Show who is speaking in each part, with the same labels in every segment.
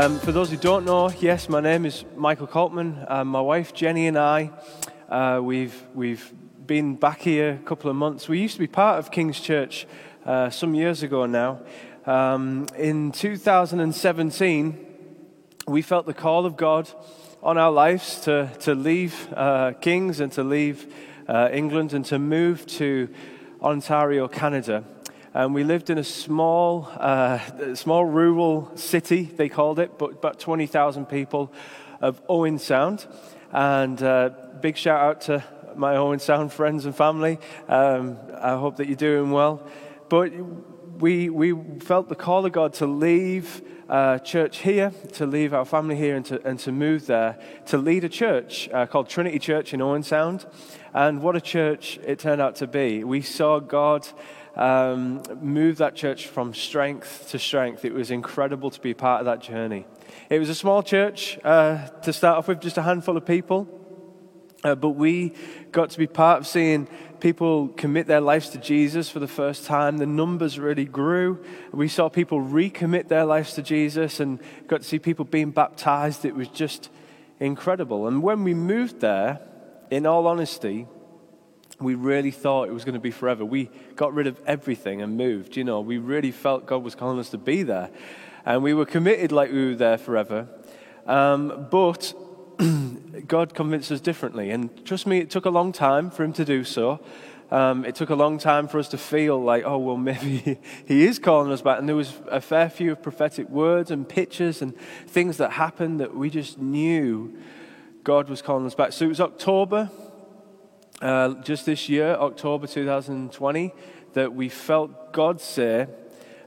Speaker 1: Um, for those who don't know, yes, my name is Michael Coltman. Um, my wife Jenny and I, uh, we've, we've been back here a couple of months. We used to be part of King's Church uh, some years ago now. Um, in 2017, we felt the call of God on our lives to, to leave uh, King's and to leave uh, England and to move to Ontario, Canada. And we lived in a small, uh, small rural city, they called it, but about 20,000 people of Owen Sound. And uh, big shout out to my Owen Sound friends and family. Um, I hope that you're doing well. But we, we felt the call of God to leave uh, church here, to leave our family here, and to, and to move there, to lead a church uh, called Trinity Church in Owen Sound. And what a church it turned out to be. We saw God um, move that church from strength to strength. It was incredible to be part of that journey. It was a small church uh, to start off with, just a handful of people. Uh, but we got to be part of seeing people commit their lives to Jesus for the first time. The numbers really grew. We saw people recommit their lives to Jesus and got to see people being baptized. It was just incredible. And when we moved there, in all honesty, we really thought it was going to be forever. We got rid of everything and moved. You know, we really felt God was calling us to be there. And we were committed like we were there forever. Um, but God convinced us differently. And trust me, it took a long time for Him to do so. Um, it took a long time for us to feel like, oh, well, maybe He is calling us back. And there was a fair few prophetic words and pictures and things that happened that we just knew God was calling us back. So it was October uh, just this year, October 2020, that we felt God say,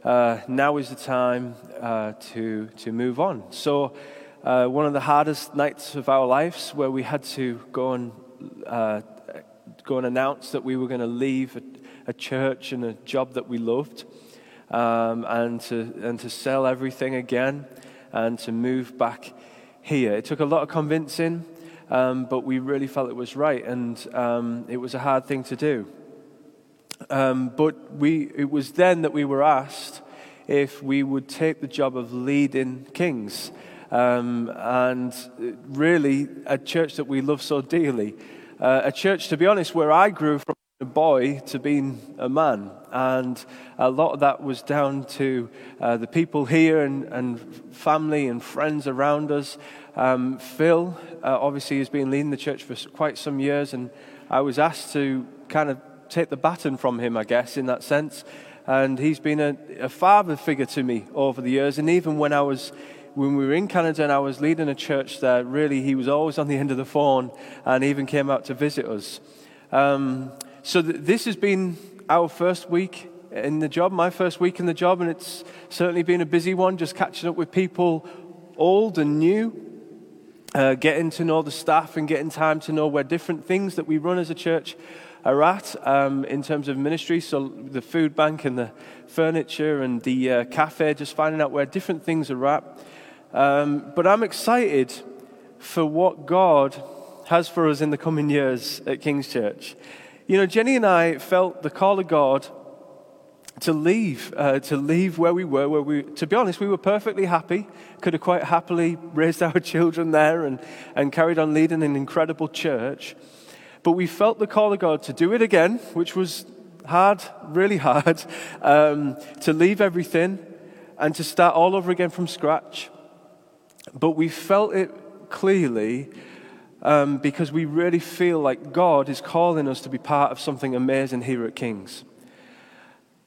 Speaker 1: uh, now is the time uh, to, to move on. So, uh, one of the hardest nights of our lives where we had to go and, uh, go and announce that we were going to leave a, a, church and a job that we loved um, and, to, and to sell everything again and to move back here. It took a lot of convincing um, but we really felt it was right, and um, it was a hard thing to do. Um, but we, it was then that we were asked if we would take the job of leading King's. Um, and really, a church that we love so dearly. Uh, a church, to be honest, where I grew from boy to being a man. And a lot of that was down to uh, the people here and, and family and friends around us. Um, Phil, uh, obviously, has been leading the church for quite some years, and I was asked to kind of take the baton from him, I guess, in that sense. And he's been a, a father figure to me over the years. And even when I was when we were in Canada and I was leading a church there, really, he was always on the end of the phone and even came out to visit us. Um, so th- this has been our first week in the job, my first week in the job, and it's certainly been a busy one, just catching up with people old and new, uh, getting to know the staff and getting time to know where different things that we run as a church are at um, in terms of ministry. So, the food bank and the furniture and the uh, cafe, just finding out where different things are at. Um, but I'm excited for what God has for us in the coming years at King's Church. You know, Jenny and I felt the call of God to leave, uh, to leave where we were, where we, to be honest, we were perfectly happy, could have quite happily raised our children there and, and carried on leading an incredible church. But we felt the call of God to do it again, which was hard, really hard, um, to leave everything and to start all over again from scratch. But we felt it clearly um, because we really feel like God is calling us to be part of something amazing here at King's.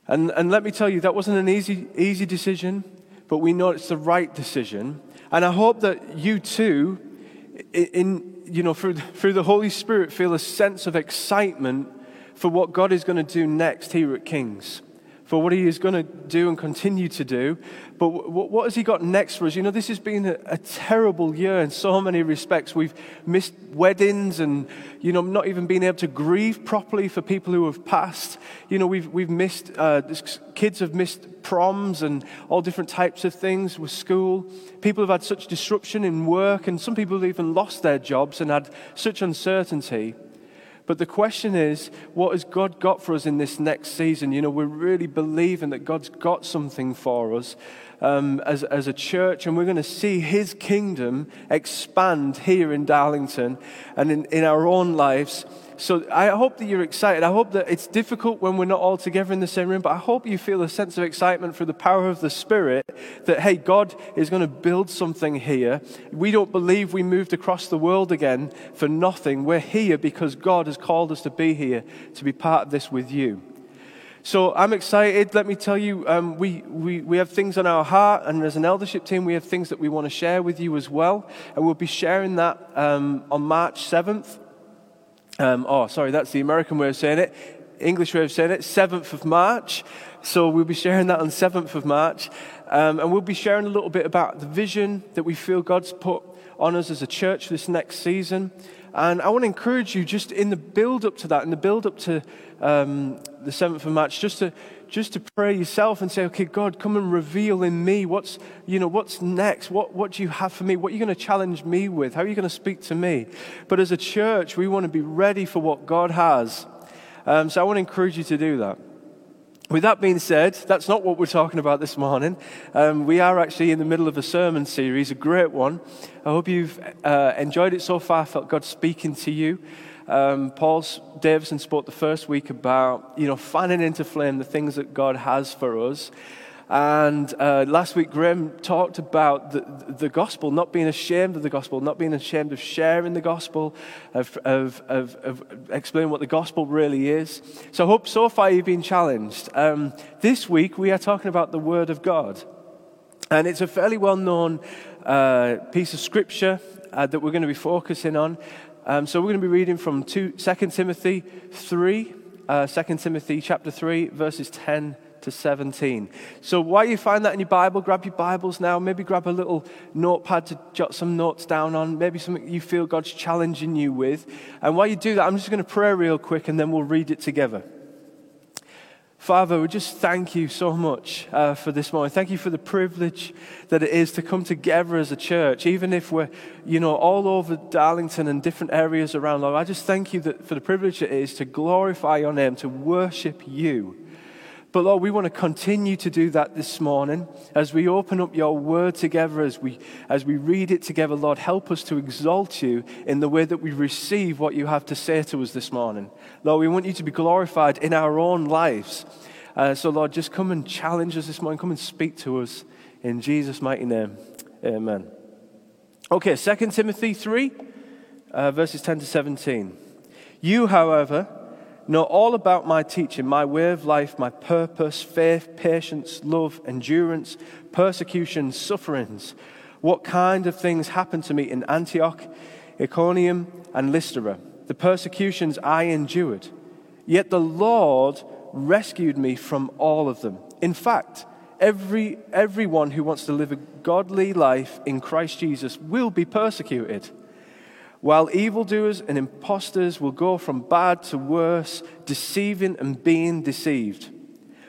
Speaker 1: And, and let me tell you, that wasn't an easy, easy decision, but we know it's the right decision. And I hope that you too, in, you know, through, through the Holy Spirit, feel a sense of excitement for what God is going to do next here at King's for what he is going to do and continue to do. But what has he got next for us? You know, this has been a, a, terrible year in so many respects. We've missed weddings and, you know, not even being able to grieve properly for people who have passed. You know, we've, we've missed, uh, kids have missed proms and all different types of things with school. People have had such disruption in work, and some people have even lost their jobs and had such uncertainty. But the question is, what has God got for us in this next season? You know, we're really believing that God's got something for us. um, as, as a church, and we're going to see His kingdom expand here in Darlington and in, in our own lives. So I hope that you're excited. I hope that it's difficult when we're not all together in the same room, but I hope you feel a sense of excitement for the power of the Spirit that, hey, God is going to build something here. We don't believe we moved across the world again for nothing. We're here because God has called us to be here, to be part of this with you. So I'm excited. Let me tell you, um, we, we, we have things on our heart, and as an eldership team, we have things that we want to share with you as well. And we'll be sharing that um, on March 7th. Um, oh, sorry, that's the American way of saying it. English way of saying it, 7th of March. So we'll be sharing that on 7th of March. Um, and we'll be sharing a little bit about the vision that we feel God's put on us as a church this next season. And I want to encourage you just in the build up to that, in the build up to um, the 7th of March, just to, just to pray yourself and say, okay, God, come and reveal in me what's, you know, what's next. What, what do you have for me? What are you going to challenge me with? How are you going to speak to me? But as a church, we want to be ready for what God has. Um, so I want to encourage you to do that. With that being said, that's not what we're talking about this morning. Um, we are actually in the middle of a sermon series, a great one. I hope you've uh, enjoyed it so far, felt God speaking to you. Um, Paul Davison spoke the first week about, you know, fanning into flame the things that God has for us. And uh, last week, Graham talked about the, the gospel, not being ashamed of the gospel, not being ashamed of sharing the gospel, of, of, of, of explaining what the gospel really is. So I hope so far you've been challenged. Um, this week, we are talking about the Word of God. And it's a fairly well known uh, piece of scripture uh, that we're going to be focusing on. Um, so we're going to be reading from 2, 2 Timothy 3, uh, 2 Timothy chapter 3, verses 10 to 17. So while you find that in your Bible, grab your Bibles now. Maybe grab a little notepad to jot some notes down on. Maybe something you feel God's challenging you with. And while you do that, I'm just going to pray real quick and then we'll read it together. Father, we just thank you so much uh, for this morning. Thank you for the privilege that it is to come together as a church, even if we're, you know, all over Darlington and different areas around. Lord, I just thank you that, for the privilege it is to glorify your name, to worship you. But Lord, we want to continue to do that this morning as we open up your word together, as we, as we read it together. Lord, help us to exalt you in the way that we receive what you have to say to us this morning. Lord, we want you to be glorified in our own lives. Uh, so, Lord, just come and challenge us this morning. Come and speak to us in Jesus' mighty name. Amen. Okay, 2 Timothy 3, uh, verses 10 to 17. You, however, know all about my teaching, my way of life, my purpose, faith, patience, love, endurance, persecution, sufferings. What kind of things happened to me in Antioch, Iconium, and Lystra? The persecutions I endured. Yet the Lord rescued me from all of them. In fact, every, everyone who wants to live a godly life in Christ Jesus will be persecuted while evildoers and impostors will go from bad to worse, deceiving and being deceived.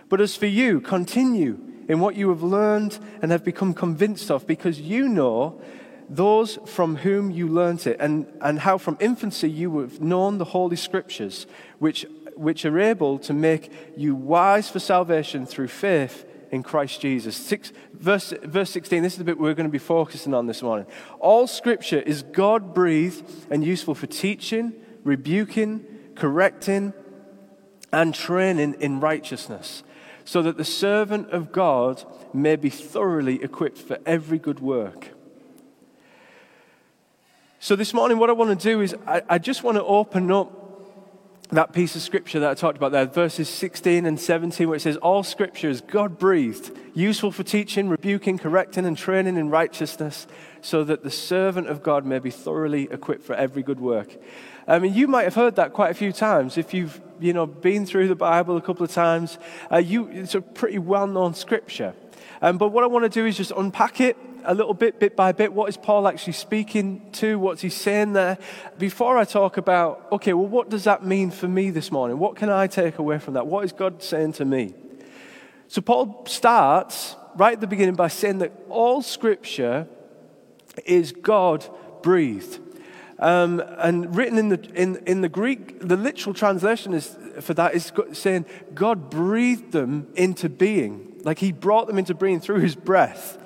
Speaker 1: But as for you, continue in what you have learned and have become convinced of, because you know those from whom you learnt it, and, and how from infancy you have known the Holy Scriptures, which, which are able to make you wise for salvation through faith in Christ Jesus. Six, verse, verse 16, this is the bit we're going to be focusing on this morning. All scripture is God breathed and useful for teaching, rebuking, correcting, and training in righteousness, so that the servant of God may be thoroughly equipped for every good work. So, this morning, what I want to do is I, I just want to open up that piece of scripture that I talked about there, verses 16 and 17, where it says, All scripture is God breathed, useful for teaching, rebuking, correcting, and training in righteousness, so that the servant of God may be thoroughly equipped for every good work. I mean, you might have heard that quite a few times. If you've you know, been through the Bible a couple of times, uh, you, it's a pretty well known scripture. Um, but what I want to do is just unpack it a little bit, bit by bit. What is Paul actually speaking to? What's he saying there? Before I talk about, okay, well, what does that mean for me this morning? What can I take away from that? What is God saying to me? So Paul starts right at the beginning by saying that all scripture is God breathed. Um, and written in the, in, in the Greek, the literal translation is, for that is saying God breathed them into being. Like he brought them into being through his breath.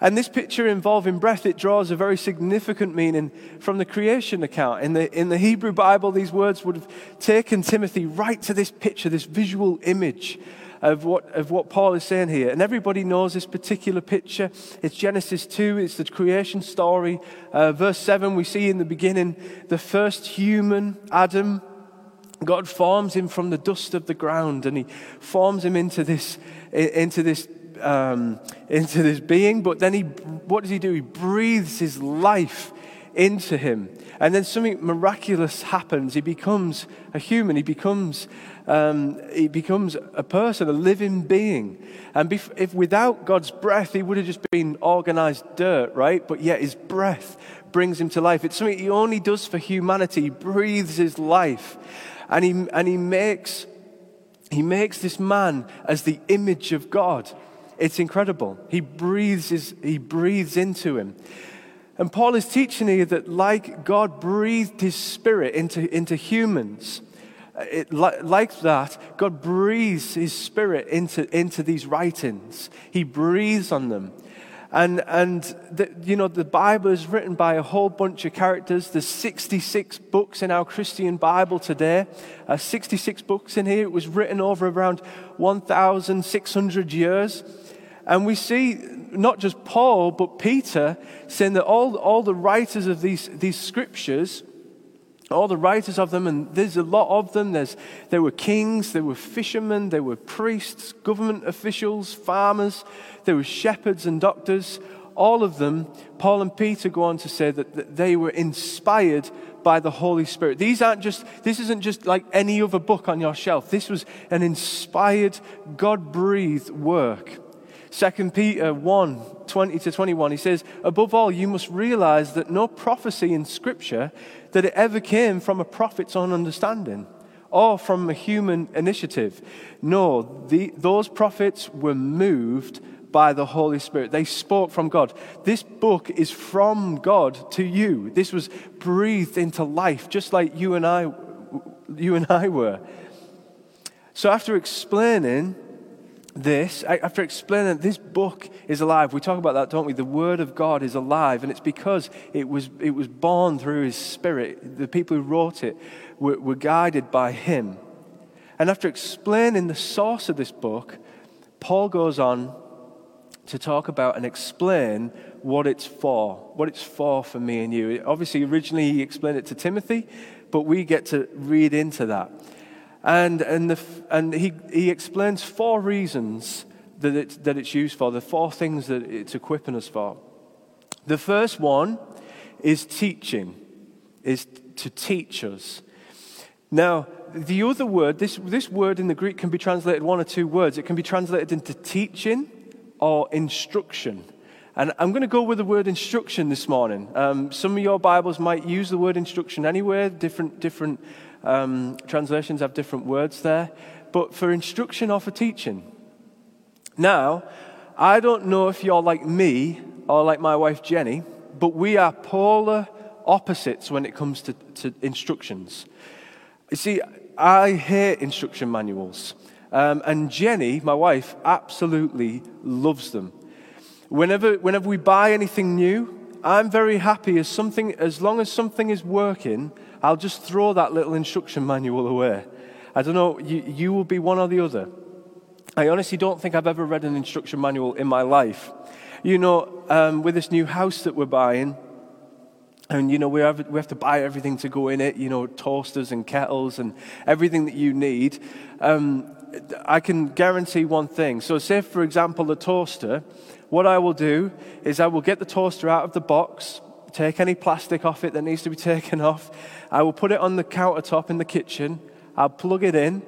Speaker 1: And this picture involving breath, it draws a very significant meaning from the creation account. In the, in the Hebrew Bible, these words would have taken Timothy right to this picture, this visual image of what, of what Paul is saying here. And everybody knows this particular picture. It's Genesis 2, it's the creation story. Uh, verse 7, we see in the beginning the first human, Adam. God forms him from the dust of the ground and he forms him into this, into this um, into this being, but then he, what does he do? He breathes his life into him. And then something miraculous happens. He becomes a human. He becomes, um, he becomes a person, a living being. And bef- if without God's breath, he would have just been organized dirt, right? But yet his breath brings him to life. It's something he only does for humanity. He breathes his life. And he, and he makes, he makes this man as the image of God. It's incredible. He breathes, his, he breathes into him. And Paul is teaching here that, like God breathed his spirit into, into humans, it, like, that, God breathes his spirit into, into these writings. He breathes on them. And, and the, you know, the Bible is written by a whole bunch of characters. There's 66 books in our Christian Bible today. Uh, 66 books in here. It was written over around 1,600 years. And we see not just Paul, but Peter saying that all, all the writers of these, these scriptures, all the writers of them, and there's a lot of them. There's, there were kings, there were fishermen, there were priests, government officials, farmers, there were shepherds and doctors. All of them, Paul and Peter go on to say that, that they were inspired by the Holy Spirit. These aren't just, this isn't just like any other book on your shelf. This was an inspired, God breathed work. 2 Peter 1 20 to 21, he says, Above all, you must realize that no prophecy in Scripture that it ever came from a prophet's own understanding or from a human initiative. No, the, those prophets were moved by the Holy Spirit. They spoke from God. This book is from God to you. This was breathed into life, just like you and I, you and I were. So after explaining this, after explaining that this book is alive, we talk about that, don't we? The Word of God is alive, and it's because it was, it was born through His Spirit. The people who wrote it were, were guided by Him. And after explaining the source of this book, Paul goes on to talk about and explain what it's for, what it's for for me and you. Obviously, originally he explained it to Timothy, but we get to read into that. And, and, the, and he, he explains four reasons that, it, that it's used for, the four things that it's equipping us for. The first one is teaching, is to teach us. Now, the other word, this, this word in the Greek can be translated one or two words. It can be translated into teaching or instruction. And I'm going to go with the word instruction this morning. Um, some of your Bibles might use the word instruction anywhere, different, different um, translations have different words there, but for instruction or for teaching. Now, I don't know if you're like me or like my wife Jenny, but we are polar opposites when it comes to, to instructions. You see, I hate instruction manuals. Um, and Jenny, my wife, absolutely loves them. Whenever, whenever we buy anything new, I'm very happy as something, as long as something is working, I'll just throw that little instruction manual away. I don't know, you, you will be one or the other. I honestly don't think I've ever read an instruction manual in my life. You know, um, with this new house that we're buying, and you know, we have, we have to buy everything to go in it, you know, toasters and kettles and everything that you need. Um, I can guarantee one thing. So, say, for example, the toaster, what I will do is I will get the toaster out of the box, take any plastic off it that needs to be taken off. I will put it on the countertop in the kitchen. I'll plug it in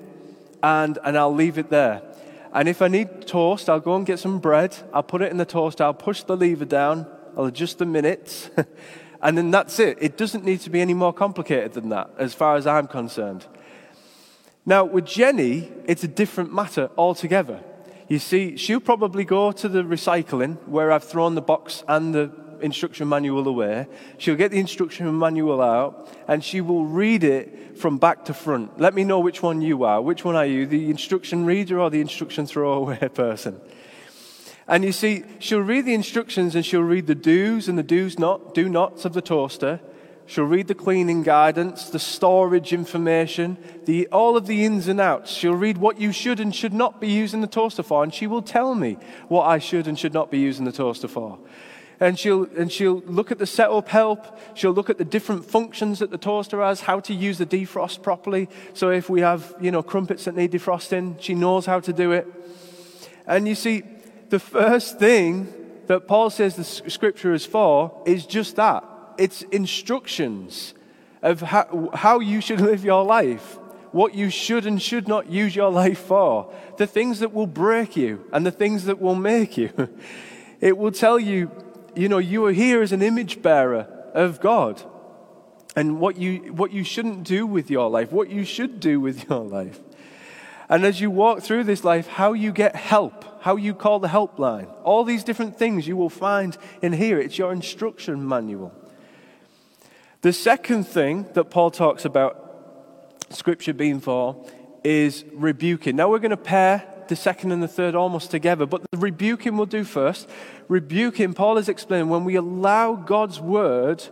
Speaker 1: and, and I'll leave it there. And if I need toast, I'll go and get some bread. I'll put it in the toaster. I'll push the lever down. Uh, I'll adjust the minutes. and then that's it. It doesn't need to be any more complicated than that, as far as I'm concerned. Now, with Jenny, it's a different matter altogether. You see, she'll probably go to the recycling where I've thrown the box and the instruction manual away. She'll get the instruction manual out and she will read it from back to front. Let me know which one you are. Which one are you, the instruction reader or the instruction throwaway person? And you see, she'll read the instructions and she'll read the do's and the do's not, do nots of the toaster. She'll read the cleaning guidance, the storage information, the, all of the ins and outs. She'll read what you should and should not be using the toaster for, and she will tell me what I should and should not be using the toaster for. And she'll, and she'll look at the setup help. She'll look at the different functions that the toaster has, how to use the defrost properly. So if we have, you know, crumpets that need defrosting, she knows how to do it. And you see, the first thing that Paul says the scripture is for is just that it's instructions of how, how you should live your life, what you should and should not use your life for, the things that will break you and the things that will make you. It will tell you, you know, you are here as an image bearer of God and what you, what you shouldn't do with your life, what you should do with your life. And as you walk through this life, how you get help, how you call the helpline, all these different things you will find in here. It's your instruction manual. The second thing that Paul talks about Scripture being for is rebuking. Now we're going to pair the second and the third almost together, but the rebuking we'll do first. Rebuking, Paul is explaining, when we allow God's word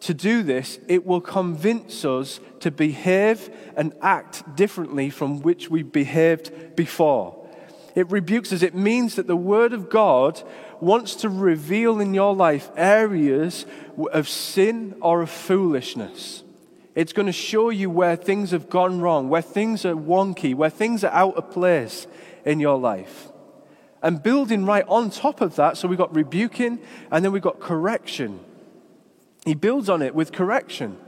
Speaker 1: to do this, it will convince us to behave and act differently from which we behaved before. It rebukes us. It means that the Word of God wants to reveal in your life areas of sin or of foolishness. It's going to show you where things have gone wrong, where things are wonky, where things are out of place in your life. And building right on top of that, so we've got rebuking and then we've got correction. He builds on it with correction.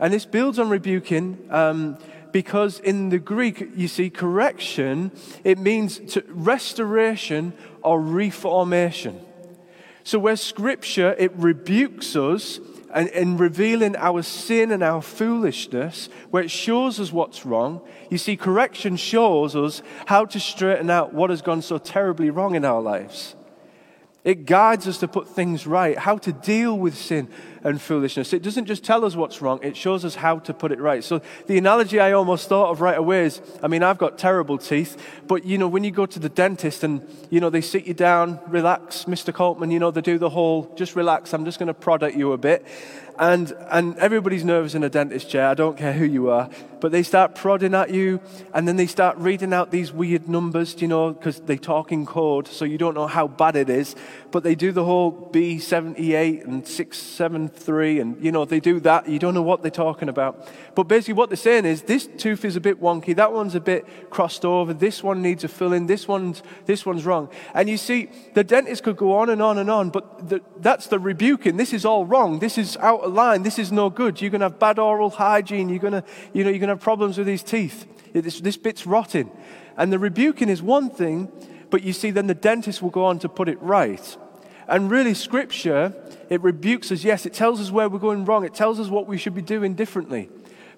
Speaker 1: And this builds on rebuking um, because in the Greek, you see, correction, it means to restoration or reformation. So, where scripture, it rebukes us and in revealing our sin and our foolishness, where it shows us what's wrong, you see, correction shows us how to straighten out what has gone so terribly wrong in our lives. It guides us to put things right, how to deal with sin and foolishness. It doesn't just tell us what's wrong, it shows us how to put it right. So, the analogy I almost thought of right away is I mean, I've got terrible teeth, but you know, when you go to the dentist and you know, they sit you down, relax, Mr. Coltman, you know, they do the whole just relax, I'm just going to prod at you a bit. And, and everybody's nervous in a dentist chair, I don't care who you are, but they start prodding at you and then they start reading out these weird numbers, you know, because they talk in code, so you don't know how bad it is. But they do the whole B78 and 673, and you know, they do that. You don't know what they're talking about. But basically, what they're saying is this tooth is a bit wonky, that one's a bit crossed over, this one needs a filling, this one's, this one's wrong. And you see, the dentist could go on and on and on, but the, that's the rebuking. This is all wrong. This is out of line. This is no good. You're going to have bad oral hygiene. You're going to, you know, you're going to have problems with these teeth. This, this bit's rotting. And the rebuking is one thing, but you see, then the dentist will go on to put it right. And really, Scripture, it rebukes us. Yes, it tells us where we're going wrong, it tells us what we should be doing differently.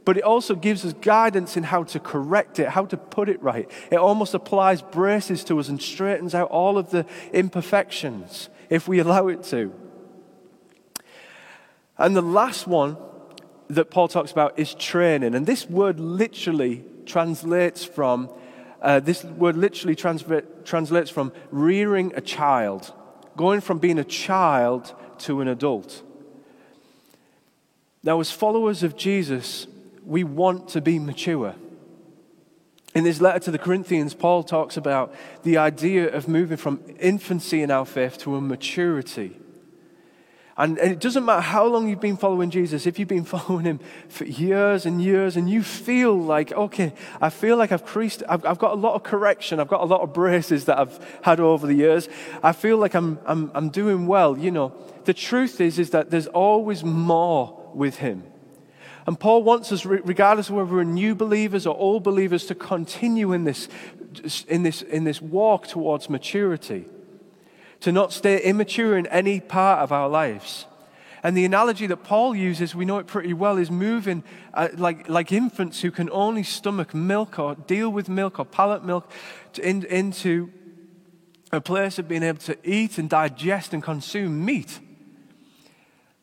Speaker 1: But it also gives us guidance in how to correct it, how to put it right. It almost applies braces to us and straightens out all of the imperfections if we allow it to. And the last one that Paul talks about is training. And this word literally translates from, uh, this word literally trans- translates from rearing a child, going from being a child to an adult. Now, as followers of Jesus, we want to be mature. In his letter to the Corinthians, Paul talks about the idea of moving from infancy in our faith to a maturity. And, and, it doesn't matter how long you've been following Jesus, if you've been following him for years and years, and you feel like, okay, I feel like I've creased, I've, I've got a lot of correction, I've got a lot of braces that I've had over the years, I feel like I'm, I'm, I'm doing well, you know. The truth is, is that there's always more with him. And Paul wants us, regardless of whether we're new believers or old believers, to continue in this, in this, in this walk towards maturity to not stay immature in any part of our lives. And the analogy that Paul uses, we know it pretty well, is moving uh, like, like infants who can only stomach milk or deal with milk or palate milk in, into a place of being able to eat and digest and consume meat.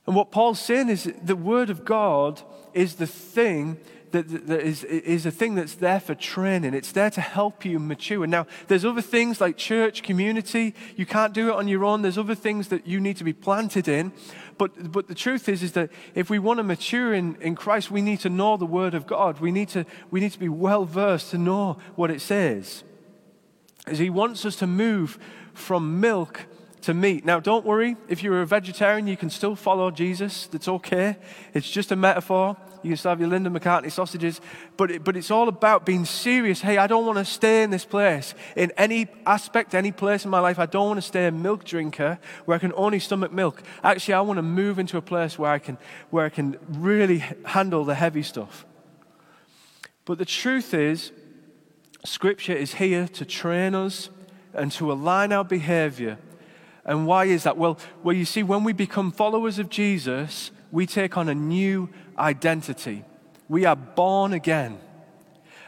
Speaker 1: And what Paul's saying is the Word of God is the thing that, that is, is a thing that's there for training. It's there to help you mature. Now, there's other things like church, community. You can't do it on your own. There's other things that you need to be planted in. But, but the truth is, is that if we want to mature in, in Christ, we need to know the Word of God. We need to, we need to be well versed to know what it says. As He wants us to move from milk to meat. Now, don't worry, if you're a vegetarian, you can still follow Jesus. That's okay. It's just a metaphor. You can still have your Linda McCartney sausages. But, it, but it's all about being serious. Hey, I don't want to stay in this place. In any aspect, any place in my life, I don't want to stay a milk drinker where I can only stomach milk. Actually, I want to move into a place where I can, where I can really handle the heavy stuff. But the truth is, Scripture is here to train us and to align our behavior and why is that? Well, well, you see, when we become followers of Jesus, we take on a new identity. We are born again.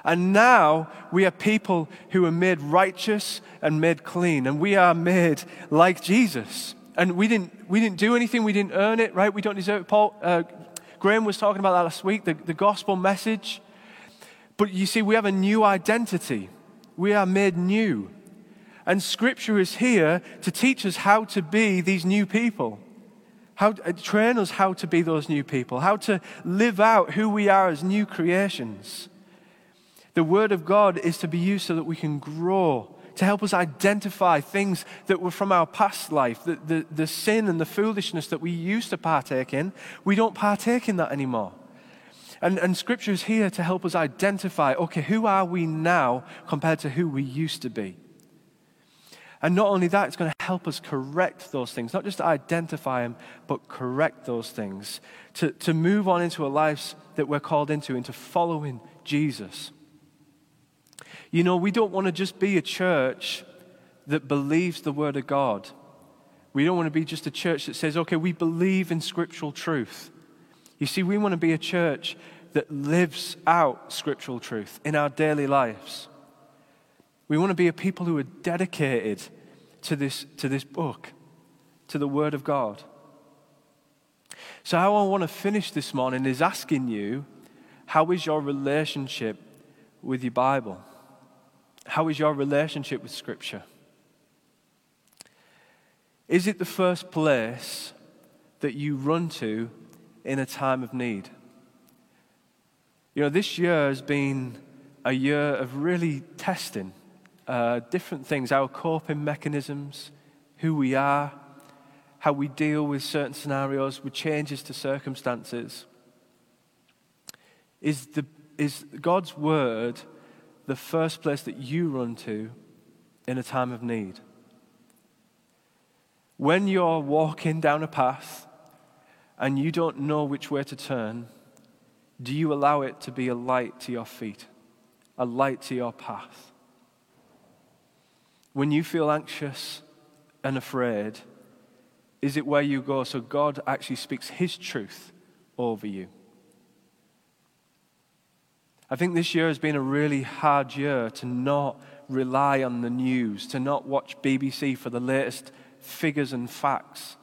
Speaker 1: And now we are people who are made righteous and made clean. And we are made like Jesus. And we didn't, we didn't do anything, we didn't earn it, right? We don't deserve it. Paul, uh, Graham was talking about that last week, the, the gospel message. But you see, we have a new identity. We are made new. And Scripture is here to teach us how to be these new people, how uh, train us how to be those new people, how to live out who we are as new creations. The Word of God is to be used so that we can grow, to help us identify things that were from our past life, the, the, the sin and the foolishness that we used to partake in. We don't partake in that anymore. And, and Scripture is here to help us identify okay, who are we now compared to who we used to be? And not only that, it's going to help us correct those things, not just identify them, but correct those things, to, to move on into a life that we're called into, into following Jesus. You know, we don't want to just be a church that believes the Word of God. We don't want to be just a church that says, okay, we believe in scriptural truth. You see, we want to be a church that lives out scriptural truth in our daily lives. We want to be a people who are dedicated to this, to this book, to the Word of God. So, how I want to finish this morning is asking you how is your relationship with your Bible? How is your relationship with Scripture? Is it the first place that you run to in a time of need? You know, this year has been a year of really testing uh, different things, our coping mechanisms, who we are, how we deal with certain scenarios, with changes to circumstances. Is, the, is God's Word the first place that you run to in a time of need? When you're walking down a path and you don't know which way to turn, do you allow it to be a light to your feet, a light to your path? When you feel anxious and afraid, is it where you go so God actually speaks His truth over you? I think this year has been a really hard year to not rely on the news, to not watch BBC for the latest figures and facts,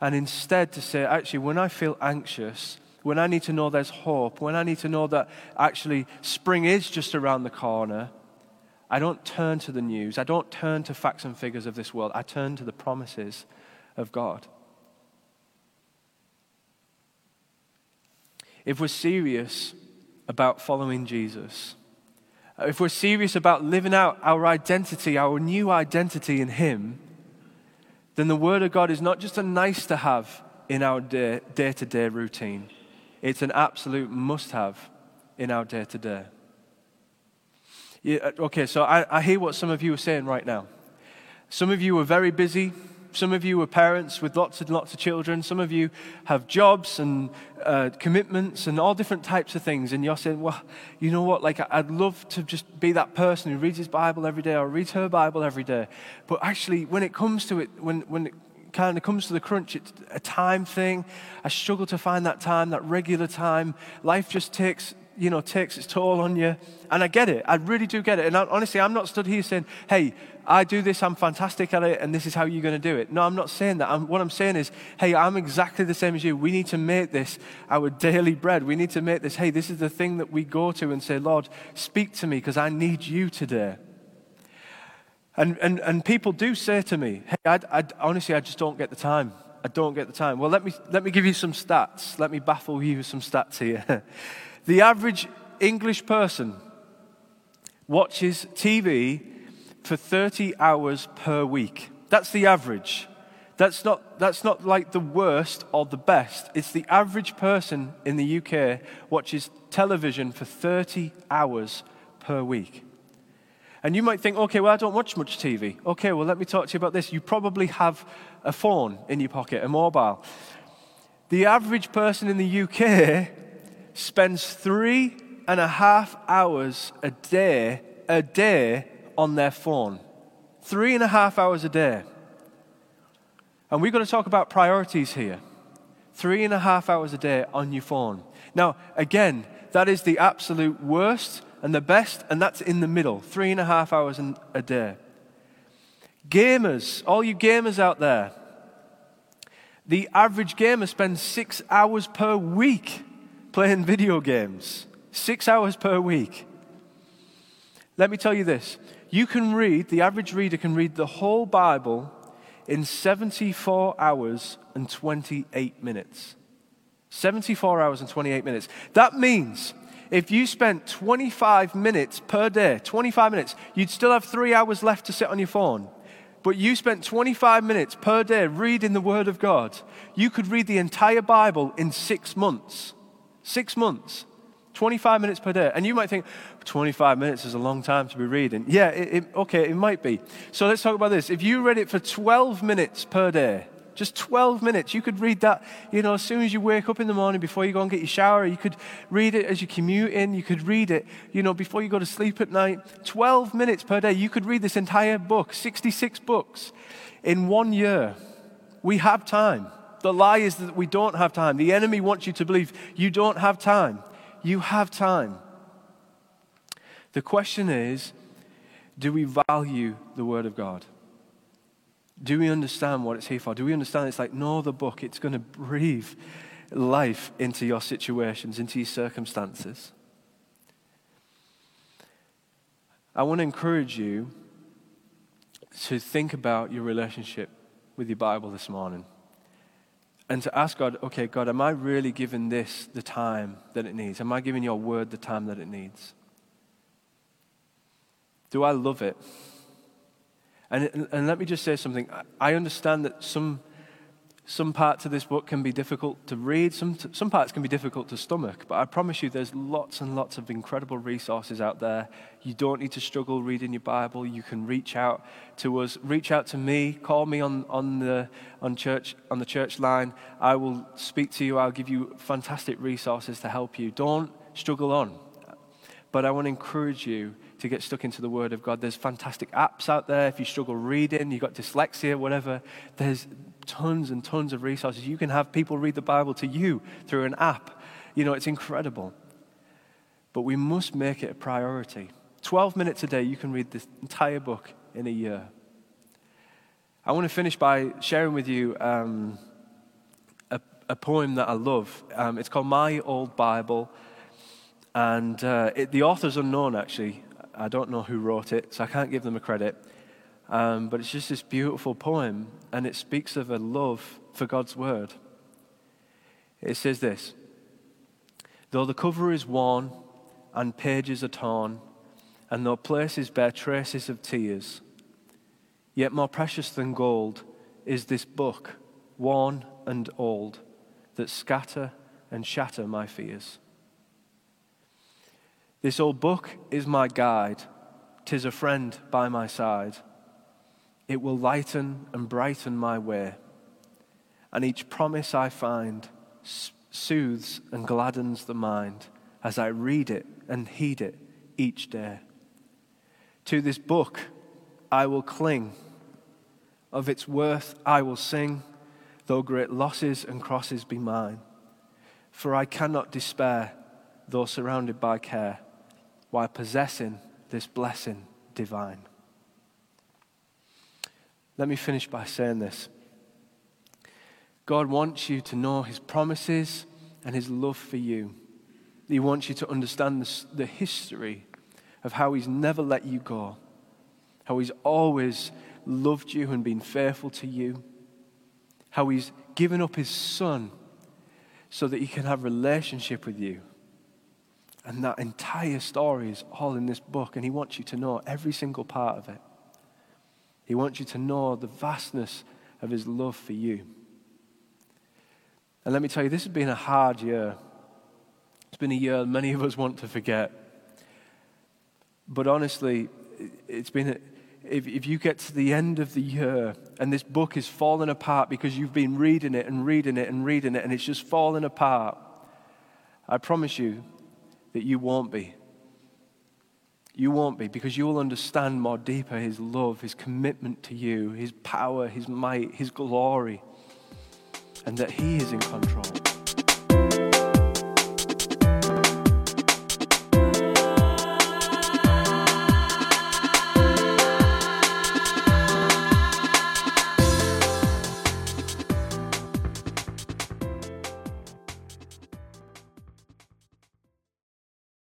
Speaker 1: and instead to say, actually, when I feel anxious, when I need to know there's hope, when I need to know that actually spring is just around the corner, I don't turn to the news. I don't turn to facts and figures of this world. I turn to the promises of God. If we're serious about following Jesus, if we're serious about living out our identity, our new identity in Him, then the Word of God is not just a nice to have in our day to day routine, it's an absolute must have in our day to day. Yeah, uh, okay, so I, I hear what some of you are saying right now. Some of you are very busy. Some of you are parents with lots and lots of children. Some of you have jobs and uh, commitments and all different types of things. And you're saying, well, you know what? Like, I'd love to just be that person who reads his Bible every day or reads her Bible every day. But actually, when it comes to it, when, when it kind of comes to the crunch, it's a time thing. I struggle to find that time, that regular time. Life just takes you know, takes its toll on you. And I get it. I really do get it. And I, honestly, I'm not stood here saying, hey, I do this, I'm fantastic at it, and this is how you're going to do it. No, I'm not saying that. I'm, what I'm saying is, hey, I'm exactly the same as you. We need to make this our daily bread. We need to make this, hey, this is the thing that we go to and say, Lord, speak to me because I need you today. And, and, and people do say to me, hey, I, I, honestly, I just don't get the time. I don't get the time. Well, let me, let me give you some stats. Let me baffle you with some stats here. the average English person watches TV for 30 hours per week. That's the average. That's not, that's not like the worst or the best. It's the average person in the UK watches television for 30 hours per week. And you might think, okay, well, I don't watch much TV. Okay, well, let me talk to you about this. You probably have a phone in your pocket, a mobile. The average person in the UK spends three and a half hours a day, a day on their phone. Three and a half hours a day. And we've got to talk about priorities here. Three and a half hours a day on your phone. Now, again, that is the absolute worst and the best, and that's in the middle, three and a half hours a day. Gamers, all you gamers out there, the average gamer spends six hours per week playing video games. Six hours per week. Let me tell you this you can read, the average reader can read the whole Bible in 74 hours and 28 minutes. 74 hours and 28 minutes. That means if you spent 25 minutes per day, 25 minutes, you'd still have three hours left to sit on your phone. But you spent 25 minutes per day reading the Word of God. You could read the entire Bible in six months. Six months. 25 minutes per day. And you might think, 25 minutes is a long time to be reading. Yeah, it, it, okay, it might be. So let's talk about this. If you read it for 12 minutes per day, just 12 minutes. You could read that, you know, as soon as you wake up in the morning before you go and get your shower. You could read it as you commute in. You could read it, you know, before you go to sleep at night. 12 minutes per day. You could read this entire book, 66 books, in one year. We have time. The lie is that we don't have time. The enemy wants you to believe you don't have time. You have time. The question is do we value the Word of God? Do we understand what it's here for? Do we understand it's like no other book? It's going to breathe life into your situations, into your circumstances. I want to encourage you to think about your relationship with your Bible this morning and to ask God, okay, God, am I really giving this the time that it needs? Am I giving your word the time that it needs? Do I love it? And, and let me just say something. I understand that some, some parts of this book can be difficult to read, some, some parts can be difficult to stomach, but I promise you there's lots and lots of incredible resources out there. You don't need to struggle reading your Bible. You can reach out to us, reach out to me, call me on, on, the, on, church, on the church line. I will speak to you, I'll give you fantastic resources to help you. Don't struggle on. But I want to encourage you to get stuck into the Word of God. There's fantastic apps out there. If you struggle reading, you've got dyslexia, whatever, there's tons and tons of resources. You can have people read the Bible to you through an app. You know, it's incredible. But we must make it a priority. 12 minutes a day, you can read this entire book in a year. I want to finish by sharing with you um, a, a, poem that I love. Um, it's called My Old Bible. And uh, it, the author's unknown, actually. I don't know who wrote it, so I can't give them a credit. Um, but it's just this beautiful poem, and it speaks of a love for God's word. It says this Though the cover is worn and pages are torn, and though places bear traces of tears, yet more precious than gold is this book, worn and old, that scatter and shatter my fears. This old book is my guide, tis a friend by my side. It will lighten and brighten my way, and each promise I find soothes and gladdens the mind as I read it and heed it each day. To this book I will cling, of its worth I will sing, though great losses and crosses be mine. For I cannot despair though surrounded by care, while possessing this blessing divine. Let me finish by saying this God wants you to know his promises and his love for you. He wants you to understand the, history of how he's never let you go, how he's always loved you and been faithful to you, how he's given up his son so that he can have relationship with you. And that entire story is all in this book, and he wants you to know every single part of it. He wants you to know the vastness of his love for you. And let me tell you, this has been a hard year. It's been a year many of us want to forget. But honestly, it's been, a, if, if you get to the end of the year and this book is falling apart because you've been reading it and reading it and reading it and it's just falling apart, I promise you that you won't be. You won't be because you will understand more deeper His love, His commitment to you, His power, His might, His glory, and that He is in control.